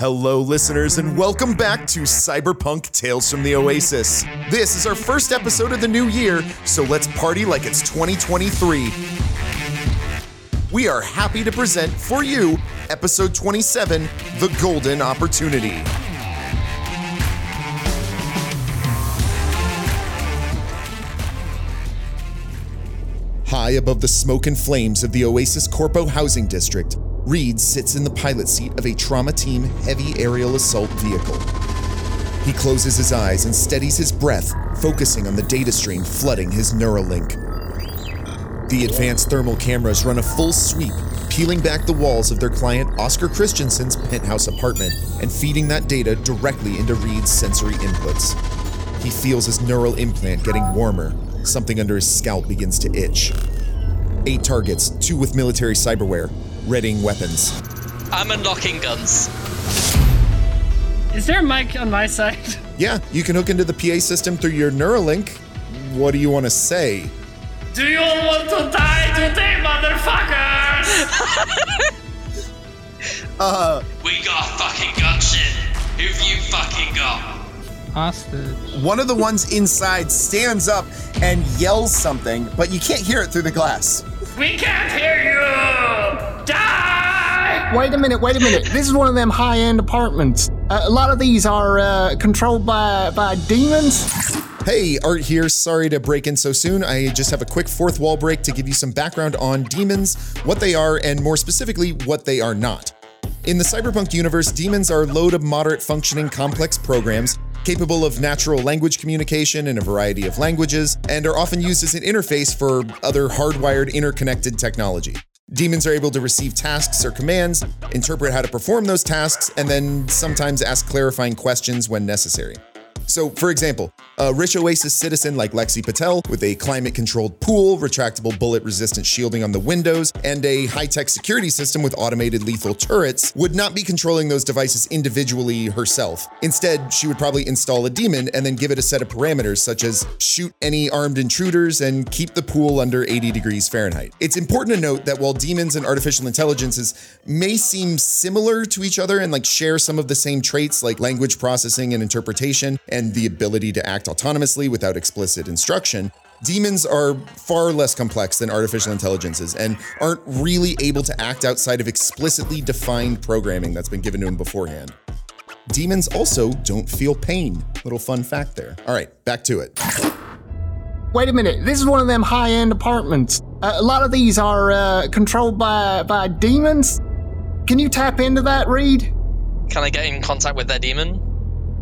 Hello, listeners, and welcome back to Cyberpunk Tales from the Oasis. This is our first episode of the new year, so let's party like it's 2023. We are happy to present for you episode 27 The Golden Opportunity. High above the smoke and flames of the Oasis Corpo housing district, Reed sits in the pilot seat of a trauma team heavy aerial assault vehicle. He closes his eyes and steadies his breath, focusing on the data stream flooding his Neuralink. The advanced thermal cameras run a full sweep, peeling back the walls of their client Oscar Christensen's penthouse apartment and feeding that data directly into Reed's sensory inputs. He feels his neural implant getting warmer. Something under his scalp begins to itch. Eight targets, two with military cyberware, readying weapons. I'm unlocking guns. Is there a mic on my side? Yeah, you can hook into the PA system through your Neuralink. What do you want to say? Do you all want to die today, motherfuckers? Uh, We got fucking gun shit. Who've you fucking got? Hostage. one of the ones inside stands up and yells something, but you can't hear it through the glass. we can't hear you! Die! Wait a minute, wait a minute. This is one of them high end apartments. Uh, a lot of these are uh, controlled by, by demons. Hey, Art here. Sorry to break in so soon. I just have a quick fourth wall break to give you some background on demons, what they are, and more specifically, what they are not. In the cyberpunk universe, demons are low to moderate functioning complex programs capable of natural language communication in a variety of languages and are often used as an interface for other hardwired interconnected technology. Demons are able to receive tasks or commands, interpret how to perform those tasks, and then sometimes ask clarifying questions when necessary. So, for example, a rich Oasis citizen like Lexi Patel with a climate controlled pool, retractable bullet resistant shielding on the windows, and a high tech security system with automated lethal turrets would not be controlling those devices individually herself. Instead, she would probably install a demon and then give it a set of parameters such as shoot any armed intruders and keep the pool under 80 degrees Fahrenheit. It's important to note that while demons and artificial intelligences may seem similar to each other and like share some of the same traits like language processing and interpretation and the ability to act autonomously without explicit instruction, demons are far less complex than artificial intelligences and aren't really able to act outside of explicitly defined programming that's been given to them beforehand. Demons also don't feel pain. Little fun fact there. All right, back to it. Wait a minute. This is one of them high end apartments. Uh, a lot of these are uh, controlled by, by demons. Can you tap into that, Reed? Can I get in contact with their demon?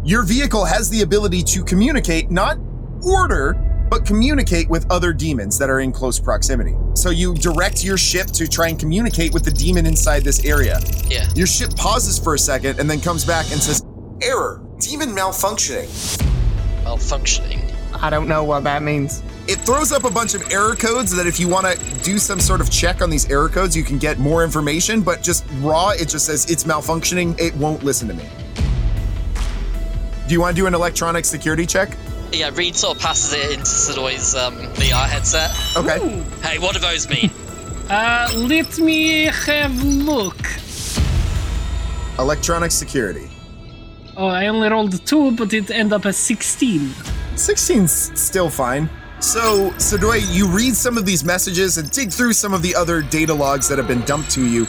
Your vehicle has the ability to communicate, not order, but communicate with other demons that are in close proximity. So you direct your ship to try and communicate with the demon inside this area. Yeah. Your ship pauses for a second and then comes back and says, Error, demon malfunctioning. Malfunctioning. I don't know what that means. It throws up a bunch of error codes that if you want to do some sort of check on these error codes, you can get more information, but just raw, it just says it's malfunctioning. It won't listen to me. Do you want to do an electronic security check? Yeah, Reed sort of passes it into Sadoy's um, VR headset. Okay. Hey, what do those mean? Uh, let me have a look. Electronic security. Oh, I only rolled two, but it ended up as 16. 16's still fine. So, Sadoy, you read some of these messages and dig through some of the other data logs that have been dumped to you.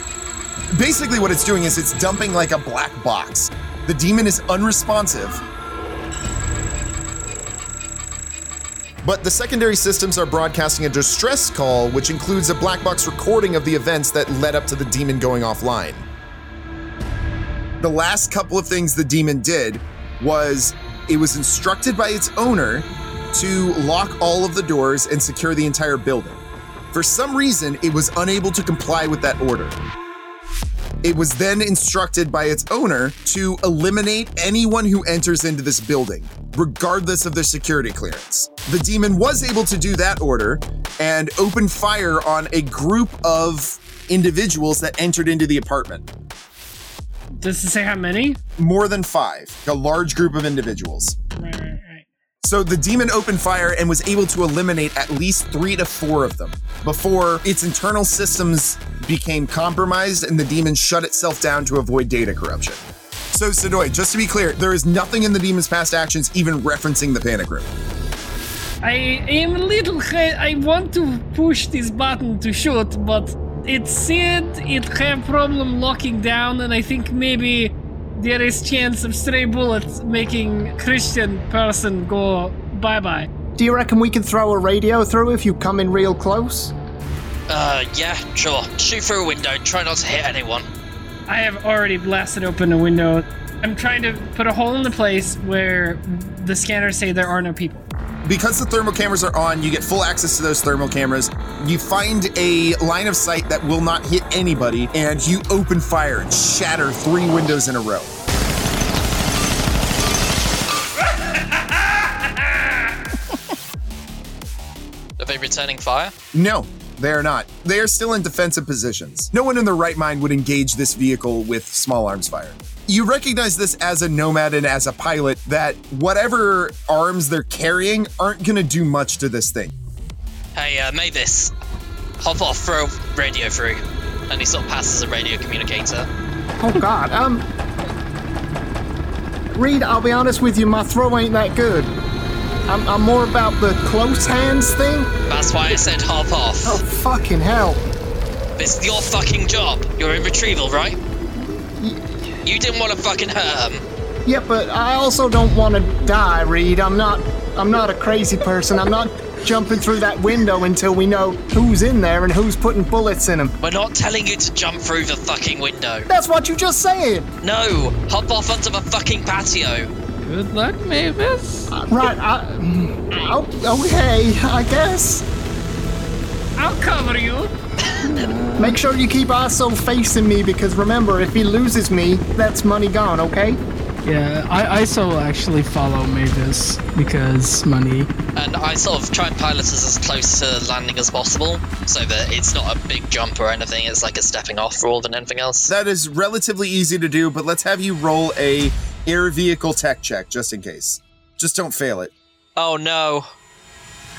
Basically, what it's doing is it's dumping like a black box. The demon is unresponsive. But the secondary systems are broadcasting a distress call, which includes a black box recording of the events that led up to the demon going offline. The last couple of things the demon did was it was instructed by its owner to lock all of the doors and secure the entire building. For some reason, it was unable to comply with that order. It was then instructed by its owner to eliminate anyone who enters into this building, regardless of their security clearance. The demon was able to do that order and open fire on a group of individuals that entered into the apartment. Does it say how many? More than five, a large group of individuals. Right, right, right. So the demon opened fire and was able to eliminate at least three to four of them before its internal systems became compromised and the demon shut itself down to avoid data corruption. So, Sadoy, just to be clear, there is nothing in the demon's past actions even referencing the panic room. I am a little. I want to push this button to shoot, but it said it have problem locking down, and I think maybe there is chance of stray bullets making Christian person go bye bye. Do you reckon we can throw a radio through if you come in real close? Uh, yeah, sure. Shoot through a window. Try not to hit anyone. I have already blasted open a window. I'm trying to put a hole in the place where the scanners say there are no people. Because the thermal cameras are on, you get full access to those thermal cameras. You find a line of sight that will not hit anybody, and you open fire and shatter three windows in a row. Are they returning fire? No, they are not. They are still in defensive positions. No one in their right mind would engage this vehicle with small arms fire. You recognize this as a nomad and as a pilot that whatever arms they're carrying aren't going to do much to this thing. Hey, uh, Mavis. Hop off, throw radio through. And he sort of passes a radio communicator. Oh God. Um. Reed, I'll be honest with you, my throw ain't that good. I'm, I'm more about the close hands thing. That's why I said hop off. Oh fucking hell! This is your fucking job. You're in retrieval, right? You didn't want to fucking hurt him. Yeah, but I also don't want to die, Reed. I'm not. I'm not a crazy person. I'm not jumping through that window until we know who's in there and who's putting bullets in them. We're not telling you to jump through the fucking window. That's what you just said. No, hop off onto the fucking patio. Good luck, Mavis. Right. I, mm, oh, okay. I guess. I'll cover you. Make sure you keep Aso facing me because remember, if he loses me, that's money gone. Okay. Yeah, I ISO will actually follow Mavis because money. And I sort of try and pilot us as close to landing as possible so that it's not a big jump or anything. It's like a stepping off rule than anything else. That is relatively easy to do, but let's have you roll a air vehicle tech check just in case. Just don't fail it. Oh no.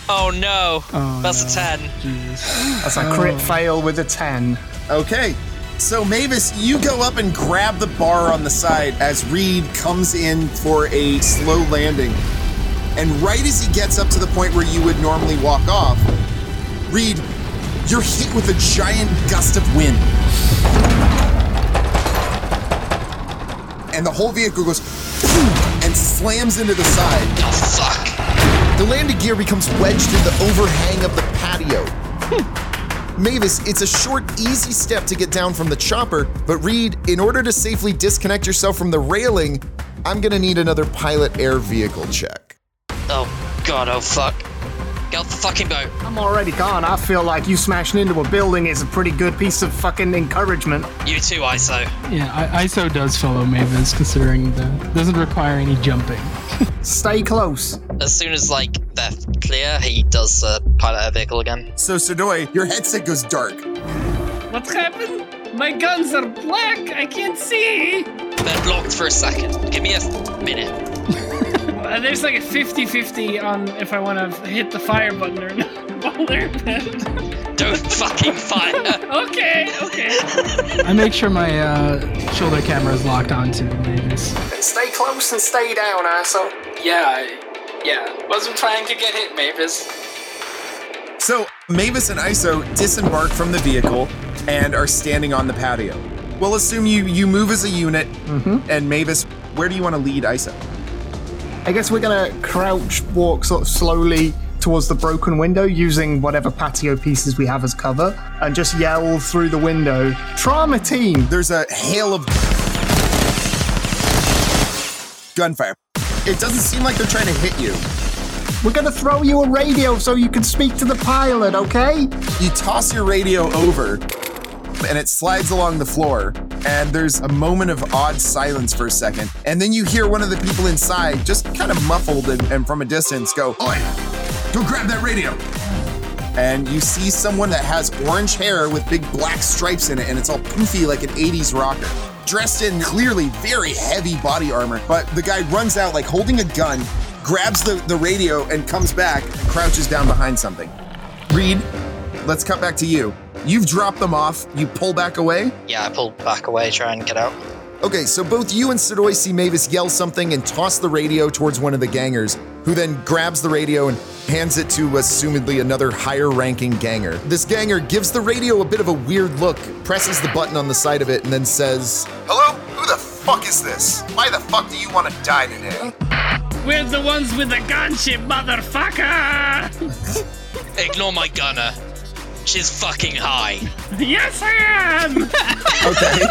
Oh no. Oh, That's no. a 10. Jeez. That's a crit oh. fail with a ten. Okay. So Mavis, you go up and grab the bar on the side as Reed comes in for a slow landing. And right as he gets up to the point where you would normally walk off, Reed, you're hit with a giant gust of wind. And the whole vehicle goes and slams into the side. Oh fuck. The landing gear becomes wedged in the overhang of the patio. Hmm. Mavis, it's a short, easy step to get down from the chopper, but Reed, in order to safely disconnect yourself from the railing, I'm gonna need another pilot air vehicle check. Oh god, oh fuck. Get off the fucking boat. I'm already gone. I feel like you smashing into a building is a pretty good piece of fucking encouragement. You too, ISO. Yeah, I, ISO does follow Mavis considering that doesn't require any jumping. Stay close. As soon as like they're clear, he does uh, pilot a vehicle again. So, Sadoy, your headset goes dark. What happened? My guns are black. I can't see. They're blocked for a second. Give me a minute. Uh, there's like a 50-50 on if I want to hit the fire button or not while they're dead. Don't fucking fire. okay, okay. I make sure my uh, shoulder camera is locked onto Mavis. Stay close and stay down, asshole. Yeah, I, yeah. Wasn't planning to get hit, Mavis. So, Mavis and ISO disembark from the vehicle and are standing on the patio. We'll assume you you move as a unit, and Mavis, where do you want to lead ISO? I guess we're gonna crouch walk sort of slowly towards the broken window using whatever patio pieces we have as cover and just yell through the window, Trauma team! There's a hail of gunfire. It doesn't seem like they're trying to hit you. We're gonna throw you a radio so you can speak to the pilot, okay? You toss your radio over, and it slides along the floor. And there's a moment of odd silence for a second. And then you hear one of the people inside, just kind of muffled and, and from a distance, go, Oi, go grab that radio. And you see someone that has orange hair with big black stripes in it, and it's all poofy like an 80s rocker. Dressed in clearly very heavy body armor, but the guy runs out like holding a gun, grabs the, the radio, and comes back and crouches down behind something. Reed, let's cut back to you. You've dropped them off. You pull back away. Yeah, I pull back away, try and get out. Okay, so both you and Sidoi see Mavis yell something and toss the radio towards one of the gangers, who then grabs the radio and hands it to assumedly another higher ranking ganger. This ganger gives the radio a bit of a weird look, presses the button on the side of it, and then says, Hello? Who the fuck is this? Why the fuck do you want to die today? We're the ones with the gunship, motherfucker! Ignore my gunner. She's fucking high. yes, I am! Okay.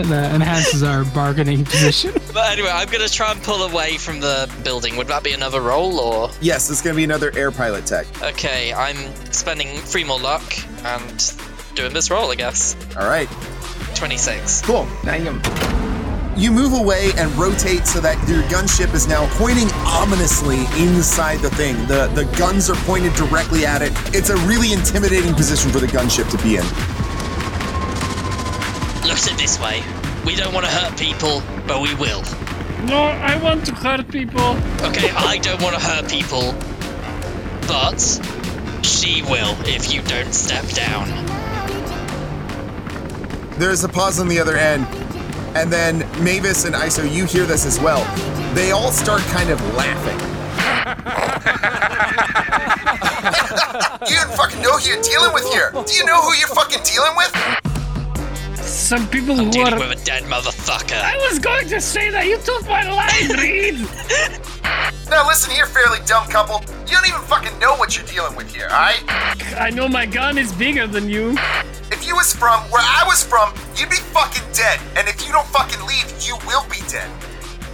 And, uh, enhances our bargaining position. But anyway, I'm gonna try and pull away from the building. Would that be another roll or? Yes, it's going to be another air pilot tech. Okay, I'm spending three more luck and doing this roll, I guess. All right. 26. Cool. Damn. You move away and rotate so that your gunship is now pointing ominously inside the thing. The the guns are pointed directly at it. It's a really intimidating position for the gunship to be in. Look at it this way. We don't want to hurt people, but we will. no, I want to hurt people. Okay, I don't want to hurt people, but she will if you don't step down. There's a pause on the other end. And then Mavis and ISO, you hear this as well. They all start kind of laughing. You didn't fucking know who you're dealing with here. Do you know who you're fucking dealing with? Some people who Dealing are. with a dead motherfucker. I was going to say that you took my line, Reed. Now listen here, fairly dumb couple. You don't even fucking know what you're dealing with here, alright? I know my gun is bigger than you. If you was from where I was from, you'd be fucking dead. And if you don't fucking leave, you will be dead.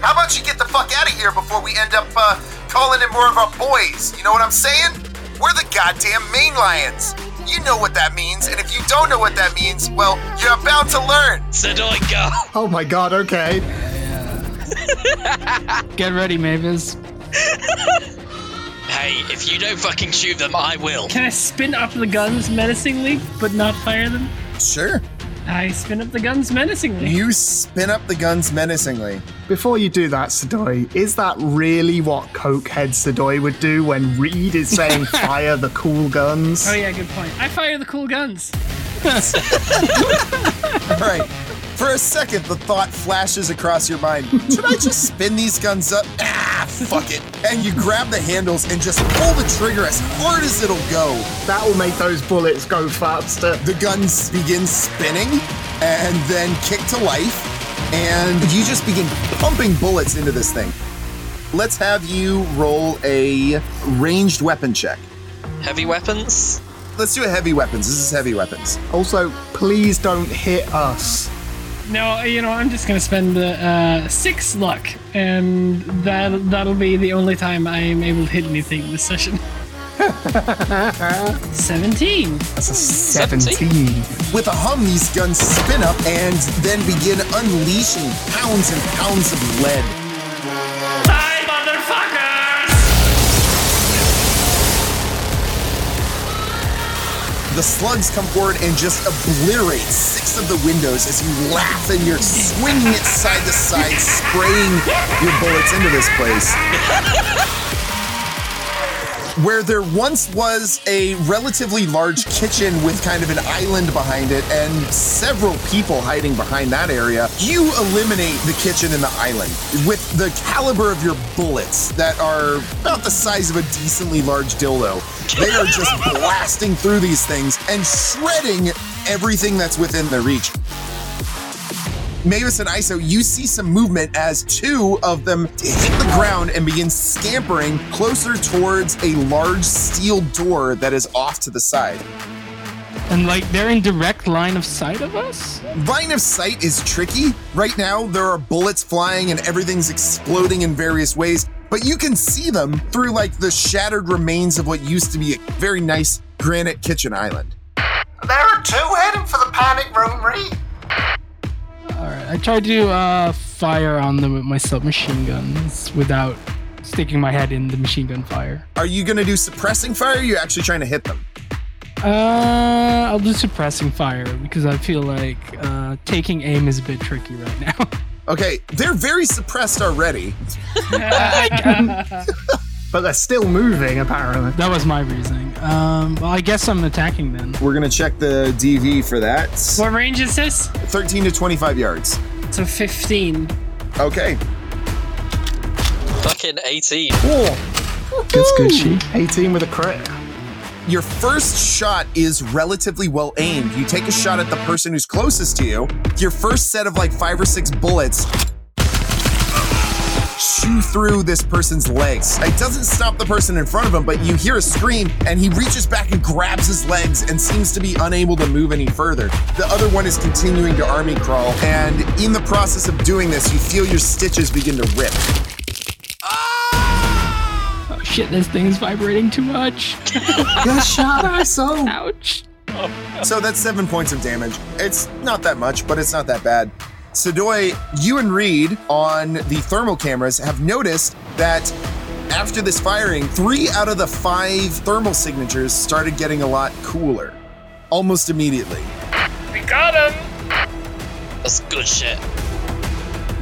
How about you get the fuck out of here before we end up uh, calling in more of our boys? You know what I'm saying? We're the goddamn main lions. You know what that means, and if you don't know what that means, well, you're about to learn. Sidoi, go. Oh my god, okay. Get ready, Mavis. Hey, if you don't fucking shoot them, I will. Can I spin up the guns menacingly, but not fire them? Sure. I spin up the guns menacingly. You spin up the guns menacingly. Before you do that, Sadoi, is that really what Cokehead Sadoi would do when Reed is saying fire the cool guns? Oh yeah, good point. I fire the cool guns. All right. For a second, the thought flashes across your mind. Should I just spin these guns up? Ah, fuck it. And you grab the handles and just pull the trigger as hard as it'll go. That will make those bullets go faster. The guns begin spinning and then kick to life. And you just begin pumping bullets into this thing. Let's have you roll a ranged weapon check. Heavy weapons? Let's do a heavy weapons. This is heavy weapons. Also, please don't hit us. No, you know, I'm just gonna spend uh, six luck, and that that'll be the only time I'm able to hit anything this session. Seventeen. That's a 17. With a hum, these guns spin up and then begin unleashing pounds and pounds of lead. The slugs come forward and just obliterate six of the windows as you laugh and you're swinging it side to side, spraying your bullets into this place. Where there once was a relatively large kitchen with kind of an island behind it and several people hiding behind that area, you eliminate the kitchen and the island with the caliber of your bullets that are about the size of a decently large dildo. They are just blasting through these things and shredding everything that's within their reach. Mavis and ISO, you see some movement as two of them hit the ground and begin scampering closer towards a large steel door that is off to the side. And like they're in direct line of sight of us? Line of sight is tricky. Right now, there are bullets flying and everything's exploding in various ways, but you can see them through like the shattered remains of what used to be a very nice granite kitchen island. There are two heading for the panic room, Reed. Alright, I tried to uh, fire on them with my submachine guns without sticking my head in the machine gun fire. Are you gonna do suppressing fire? Or are you actually trying to hit them? Uh, I'll do suppressing fire because I feel like uh, taking aim is a bit tricky right now. Okay, they're very suppressed already. But they're still moving, apparently. that was my reasoning. Um, well, I guess I'm attacking then. We're gonna check the DV for that. What range is this? 13 to 25 yards. It's a 15. Okay. Fucking 18. That's good, she. 18 with a crit. Your first shot is relatively well aimed. You take a shot at the person who's closest to you. Your first set of like five or six bullets chew through this person's legs. It doesn't stop the person in front of him, but you hear a scream and he reaches back and grabs his legs and seems to be unable to move any further. The other one is continuing to army crawl, and in the process of doing this, you feel your stitches begin to rip. Ah! Oh shit, this thing is vibrating too much. Good shot, so. Oh. Ouch. So that's seven points of damage. It's not that much, but it's not that bad. Sadoy, you and Reed on the thermal cameras have noticed that after this firing, three out of the five thermal signatures started getting a lot cooler. Almost immediately. We got him! That's good shit.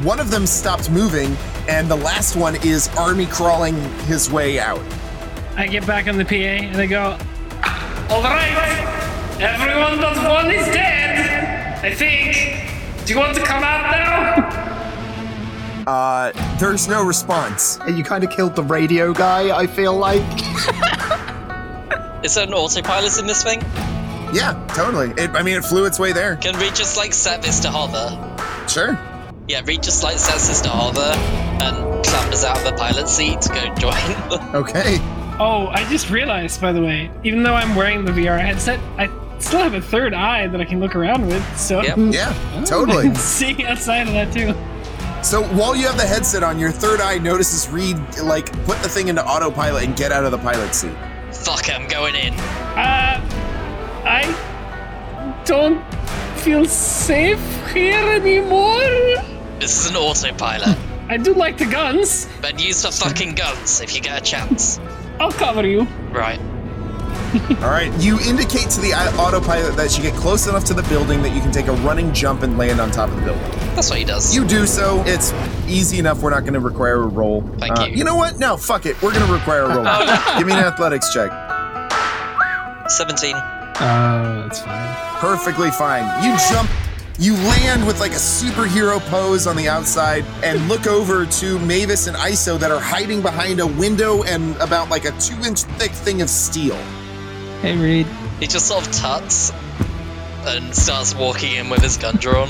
One of them stopped moving, and the last one is army crawling his way out. I get back on the PA and I go, Alright, everyone but one is dead. I think. Do you want to come out now? Uh, there's no response. You kind of killed the radio guy, I feel like. Is there an autopilot in this thing? Yeah, totally. It, I mean, it flew its way there. Can we just like set this to hover? Sure. Yeah, Reed just like sets this to hover and clambers out of the pilot seat to go join. Okay. Oh, I just realized, by the way, even though I'm wearing the VR headset, I still have a third eye that I can look around with, so Yep. Yeah, totally. see outside of that too. So while you have the headset on, your third eye notices Reed like put the thing into autopilot and get out of the pilot seat. Fuck, I'm going in. Uh, I don't feel safe here anymore. This is an autopilot. I do like the guns. But use the fucking guns if you get a chance. I'll cover you. Right. All right, you indicate to the autopilot that you get close enough to the building that you can take a running jump and land on top of the building. That's what he does. You do so. It's easy enough. We're not going to require a roll. Thank Uh, you. You know what? No, fuck it. We're going to require a roll. Give me an athletics check. 17. Uh, that's fine. Perfectly fine. You jump. You land with like a superhero pose on the outside and look over to Mavis and ISO that are hiding behind a window and about like a two inch thick thing of steel. Hey, Reed. He just sort of tuts and starts walking in with his gun drawn.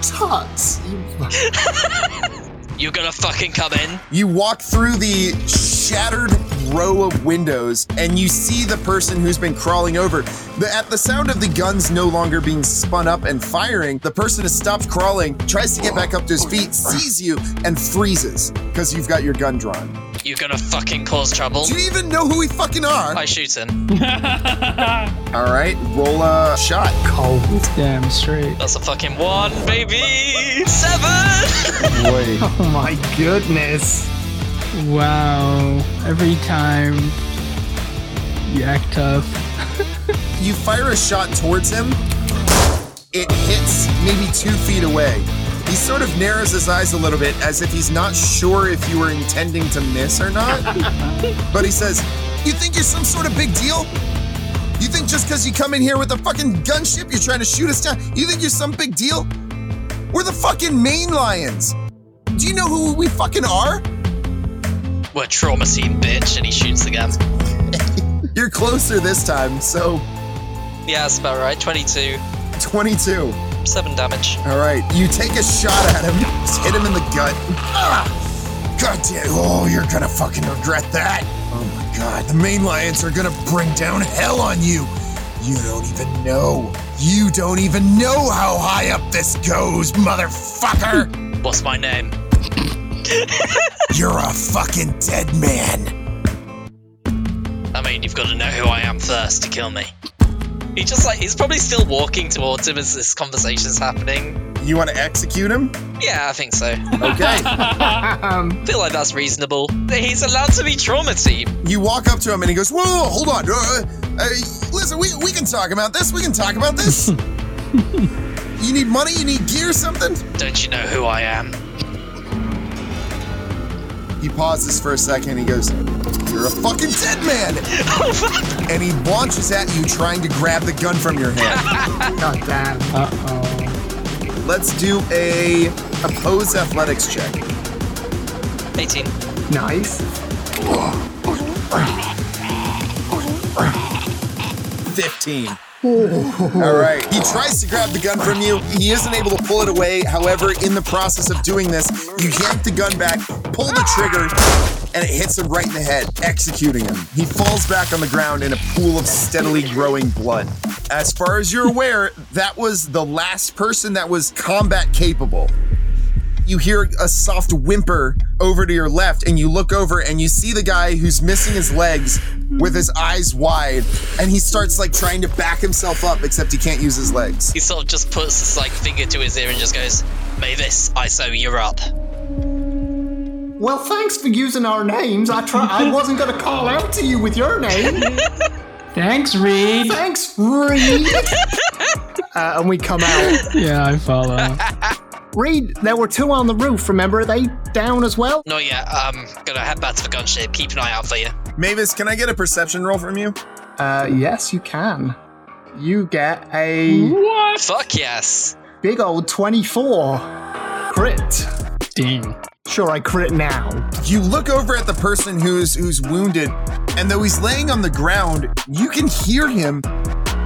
Tuts. You- You're gonna fucking come in? You walk through the shattered row of windows and you see the person who's been crawling over. The, at the sound of the guns no longer being spun up and firing, the person has stopped crawling, tries to get back up to his feet, sees you, and freezes because you've got your gun drawn. You're gonna fucking cause trouble? Do you even know who we fucking are? I shoot him. All right, roll a shot. Cold. Damn straight. That's a fucking one, baby! Seven! Wait. Oh my goodness. Wow. Every time you act tough. You fire a shot towards him. It hits maybe two feet away. He sort of narrows his eyes a little bit as if he's not sure if you were intending to miss or not. but he says, You think you're some sort of big deal? You think just because you come in here with a fucking gunship, you're trying to shoot us down? You think you're some big deal? We're the fucking main lions. Do you know who we fucking are? We're trauma team, bitch, and he shoots again. You're closer this time, so Yeah, that's about right. 22. 22. 7 damage. All right, you take a shot at him, just hit him in the gut. Ah! God damn! Oh, you're gonna fucking regret that. Oh my god, the main lions are gonna bring down hell on you. You don't even know. You don't even know how high up this goes, motherfucker. What's my name? you're a fucking dead man. I mean, you've got to know who I am first to kill me. He just like, he's probably still walking towards him as this conversation's happening. You want to execute him? Yeah, I think so. Okay. Um, feel like that's reasonable. He's allowed to be trauma team. you walk up to him and he goes, "Whoa, whoa, hold on. Uh, uh, listen, we we can talk about this. We can talk about this. you need money? You need gear? Or something?" Don't you know who I am? He pauses for a second. He goes, "You're a fucking dead man!" and he launches at you, trying to grab the gun from your hand. God damn. Uh oh. let's do a opposed athletics check. 18. Nice. 15. All right. He tries to grab the gun from you. He isn't able to pull it away. However, in the process of doing this, you yank the gun back, pull the trigger, and it hits him right in the head, executing him. He falls back on the ground in a pool of steadily growing blood. As far as you're aware, that was the last person that was combat capable you hear a soft whimper over to your left, and you look over and you see the guy who's missing his legs with his eyes wide, and he starts like trying to back himself up, except he can't use his legs. He sort of just puts his like finger to his ear and just goes, Mavis, ISO, you're up. Well, thanks for using our names. I try. I wasn't going to call out to you with your name. Thanks, Reed. Thanks, Reed. uh, and we come out. Yeah, I follow. Reed, there were two on the roof. Remember, are they down as well? Not yet. Um, gonna head back to the gun ship. Keep an eye out for you. Mavis, can I get a perception roll from you? Uh, yes, you can. You get a What? Fuck yes. big old 24 crit. Dang. Sure, I crit now. You look over at the person who's who's wounded, and though he's laying on the ground, you can hear him.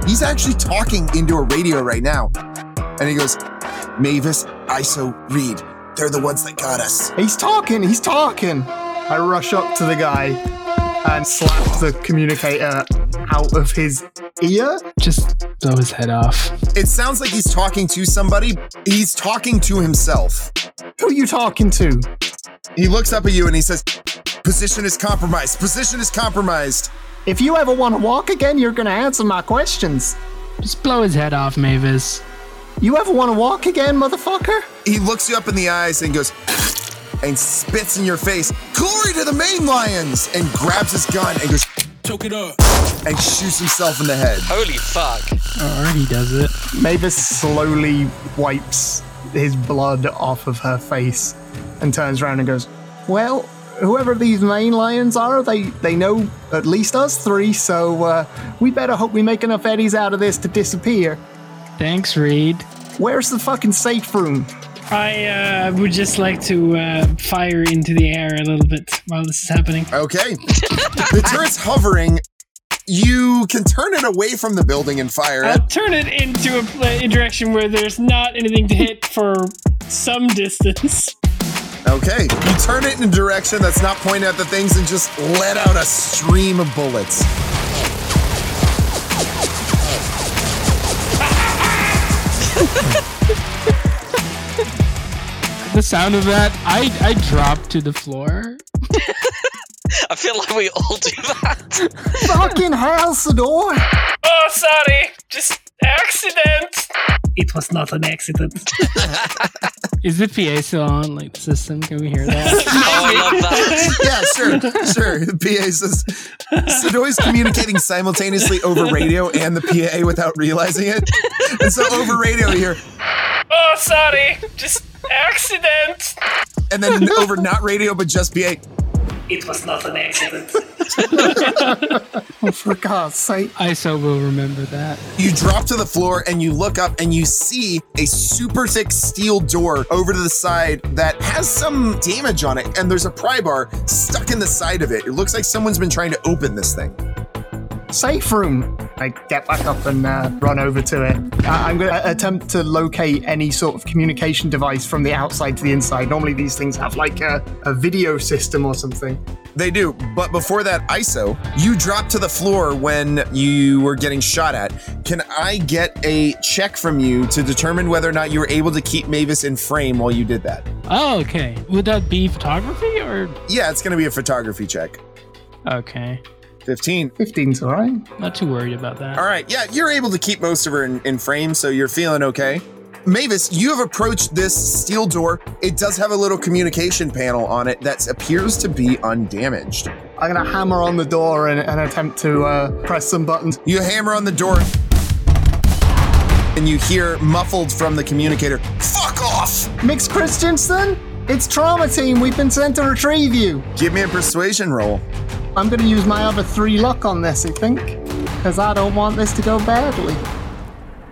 He's actually talking into a radio right now. And he goes, Mavis, ISO, Reed. They're the ones that got us. He's talking, he's talking. I rush up to the guy and slap the communicator out of his ear. Just blow his head off. It sounds like he's talking to somebody. He's talking to himself. Who are you talking to? He looks up at you and he says, Position is compromised. Position is compromised. If you ever want to walk again, you're going to answer my questions. Just blow his head off, Mavis. You ever want to walk again, motherfucker? He looks you up in the eyes and goes, and spits in your face, Glory to the main lions! And grabs his gun and goes, Choke it up. and shoots himself in the head. Holy fuck. Or he does it. Mavis slowly wipes his blood off of her face and turns around and goes, Well, whoever these main lions are, they, they know at least us three, so uh, we better hope we make enough eddies out of this to disappear. Thanks, Reed. Where's the fucking safe room? I uh, would just like to uh, fire into the air a little bit while this is happening. Okay. the turret's hovering. You can turn it away from the building and fire. I'll turn it into a, a direction where there's not anything to hit for some distance. Okay. You turn it in a direction that's not pointing at the things and just let out a stream of bullets. The sound of that, I I dropped to the floor. I feel like we all do that. fucking hell, Sador! Oh, sorry. Just accident. It was not an accident. Is the PA still on? Like the system? Can we hear that? Oh, I love that. Yeah, sure, sure. The PA says Sadoi's communicating simultaneously over radio and the PA without realizing it. And so over radio you hear, Oh, sorry. Just accident. and then over not radio but just PA. It was not an accident. Oh, for God's sake. ISO will remember that. You drop to the floor and you look up and you see a super thick steel door over to the side that has some damage on it, and there's a pry bar stuck in the side of it. It looks like someone's been trying to open this thing. Safe room! I get back up and uh, run over to it. I- I'm going to attempt to locate any sort of communication device from the outside to the inside. Normally, these things have like a, a video system or something. They do, but before that, ISO, you dropped to the floor when you were getting shot at. Can I get a check from you to determine whether or not you were able to keep Mavis in frame while you did that? Oh, okay. Would that be photography or? Yeah, it's going to be a photography check. Okay. 15. 15's all right. Not too worried about that. All right, yeah, you're able to keep most of her in, in frame, so you're feeling okay. Mavis, you have approached this steel door. It does have a little communication panel on it that appears to be undamaged. I'm going to hammer on the door and, and attempt to uh, press some buttons. You hammer on the door, and you hear muffled from the communicator, Fuck off! Mix Christensen? It's Trauma Team. We've been sent to retrieve you. Give me a persuasion roll. I'm going to use my other three luck on this, I think, because I don't want this to go badly.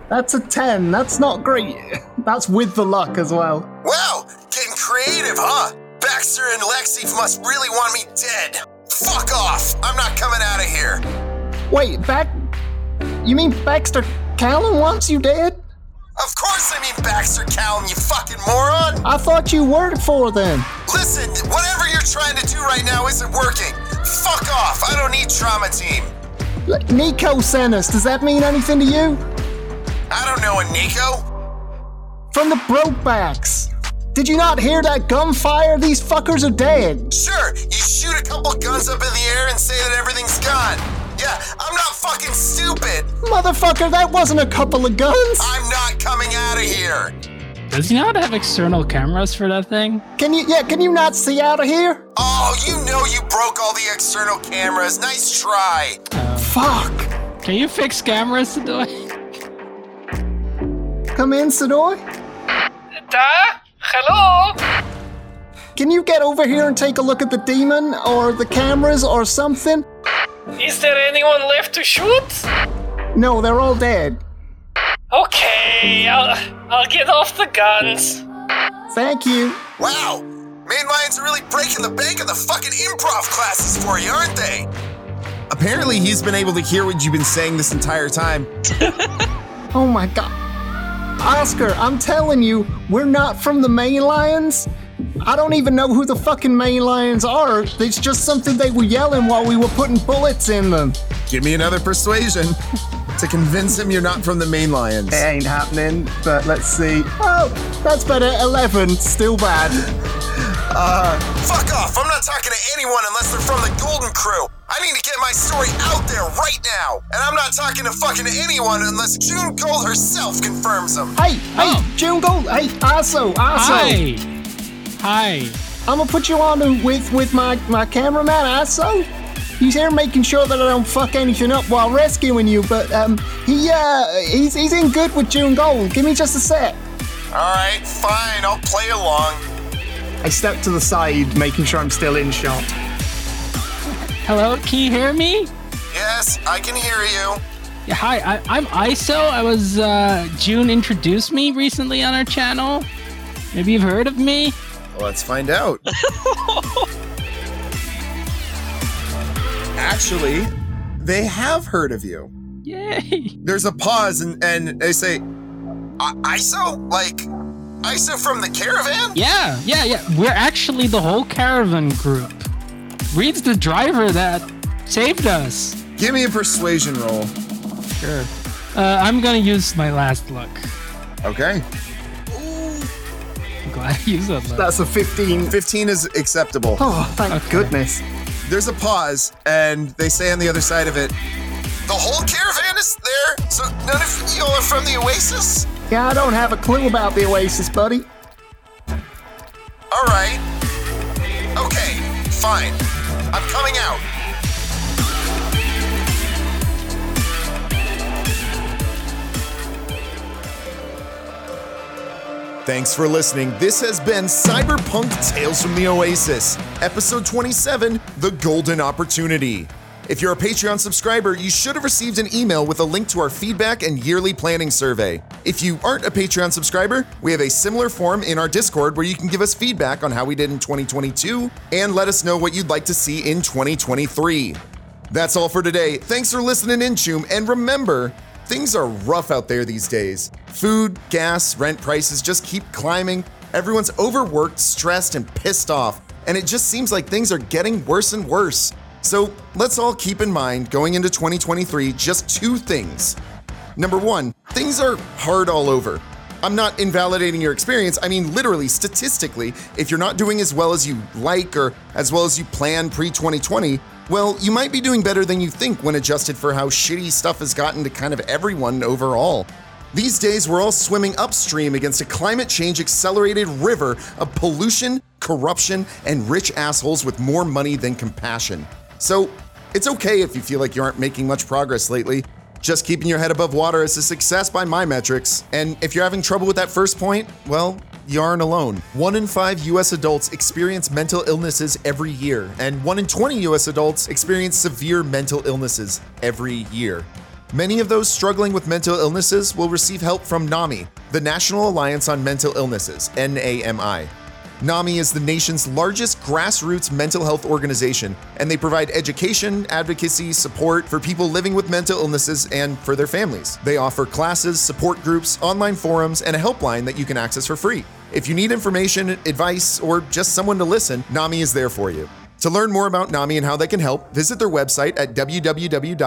That's a 10. That's not great. That's with the luck as well. Wow, getting creative, huh? Baxter and Lexi must really want me dead. Fuck off! I'm not coming out of here. Wait, back. You mean Baxter Callan wants you dead? Of course I mean Baxter Callan, you fucking moron! I thought you worked for them. Listen, whatever you're trying to do right now isn't working. Fuck off, I don't need trauma team. L- Nico sent us. Does that mean anything to you? I don't know a Nico. From the Brokebacks. Did you not hear that gunfire? These fuckers are dead. Sure, you shoot a couple guns up in the air and say that everything's gone. Yeah, I'm not fucking stupid. Motherfucker, that wasn't a couple of guns. I'm not coming out of here. Does he not have external cameras for that thing? Can you, yeah, can you not see out of here? Oh, you know you broke all the external cameras. Nice try. Fuck. Can you fix cameras, Sadoy? Come in, Sadoy. Da? Hello? Can you get over here and take a look at the demon or the cameras or something? Is there anyone left to shoot? No, they're all dead. Okay, I'll, I'll get off the guns. Thank you. Wow, Main Lions are really breaking the bank of the fucking improv classes for you, aren't they? Apparently, he's been able to hear what you've been saying this entire time. Oh my god. Oscar, I'm telling you, we're not from the main lions. I don't even know who the fucking main lions are. It's just something they were yelling while we were putting bullets in them. Give me another persuasion to convince him you're not from the main lions. It ain't happening, but let's see. Oh, that's better. 11. Still bad. Uh, fuck off, I'm not talking to anyone unless they're from the Golden Crew. I need to get my story out there right now. And I'm not talking to fucking anyone unless June Gold herself confirms them. Hey, hey, oh. June Gold. Hey, Aso, Aso. Hi. Hi. I'm gonna put you on with with my my cameraman Aso. He's here making sure that I don't fuck anything up while rescuing you, but um, he uh, he's he's in good with June Gold. Give me just a sec. Alright, fine, I'll play along. I step to the side, making sure I'm still in shot. Hello, can you hear me? Yes, I can hear you. Yeah, hi, I, I'm ISO. I was, uh, June introduced me recently on our channel. Maybe you've heard of me? Let's find out. Actually, they have heard of you. Yay. There's a pause, and, and they say, I- ISO? Like, ISO from the caravan? Yeah, yeah, yeah. We're actually the whole caravan group. Reed's the driver that saved us. Give me a persuasion roll. Sure. Uh, I'm gonna use my last luck. Okay. I'm glad I used that luck. That's a 15. 15 is acceptable. Oh, thank Okay. goodness. There's a pause, and they say on the other side of it, The whole caravan is there? So none of y'all are from the Oasis? Yeah, I don't have a clue about the Oasis, buddy. Alright. Okay, fine. I'm coming out. Thanks for listening. This has been Cyberpunk Tales from the Oasis, episode 27 The Golden Opportunity. If you're a Patreon subscriber, you should have received an email with a link to our feedback and yearly planning survey. If you aren't a Patreon subscriber, we have a similar form in our Discord where you can give us feedback on how we did in 2022 and let us know what you'd like to see in 2023. That's all for today. Thanks for listening in, Choom, and remember, things are rough out there these days. Food, gas, rent prices just keep climbing. Everyone's overworked, stressed, and pissed off, and it just seems like things are getting worse and worse. So let's all keep in mind going into 2023 just two things. Number one, things are hard all over. I'm not invalidating your experience. I mean, literally, statistically, if you're not doing as well as you like or as well as you plan pre 2020, well, you might be doing better than you think when adjusted for how shitty stuff has gotten to kind of everyone overall. These days, we're all swimming upstream against a climate change accelerated river of pollution, corruption, and rich assholes with more money than compassion. So, it's okay if you feel like you aren't making much progress lately. Just keeping your head above water is a success by my metrics. And if you're having trouble with that first point, well, you aren't alone. One in five US adults experience mental illnesses every year, and one in 20 US adults experience severe mental illnesses every year. Many of those struggling with mental illnesses will receive help from NAMI, the National Alliance on Mental Illnesses, NAMI. NAMI is the nation's largest grassroots mental health organization, and they provide education, advocacy, support for people living with mental illnesses and for their families. They offer classes, support groups, online forums, and a helpline that you can access for free. If you need information, advice, or just someone to listen, NAMI is there for you. To learn more about NAMI and how they can help, visit their website at www.nami.org.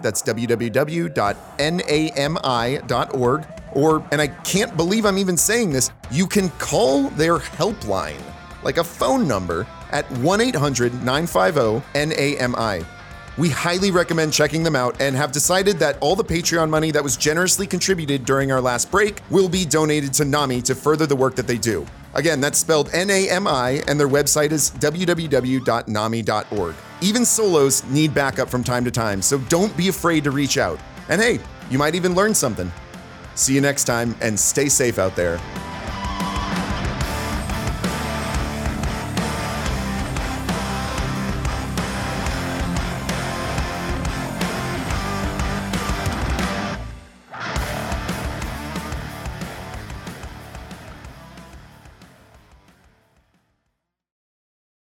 That's www.nami.org. Or, and I can't believe I'm even saying this, you can call their helpline, like a phone number, at 1 800 950 NAMI. We highly recommend checking them out and have decided that all the Patreon money that was generously contributed during our last break will be donated to NAMI to further the work that they do. Again, that's spelled N A M I, and their website is www.nami.org. Even solos need backup from time to time, so don't be afraid to reach out. And hey, you might even learn something. See you next time, and stay safe out there.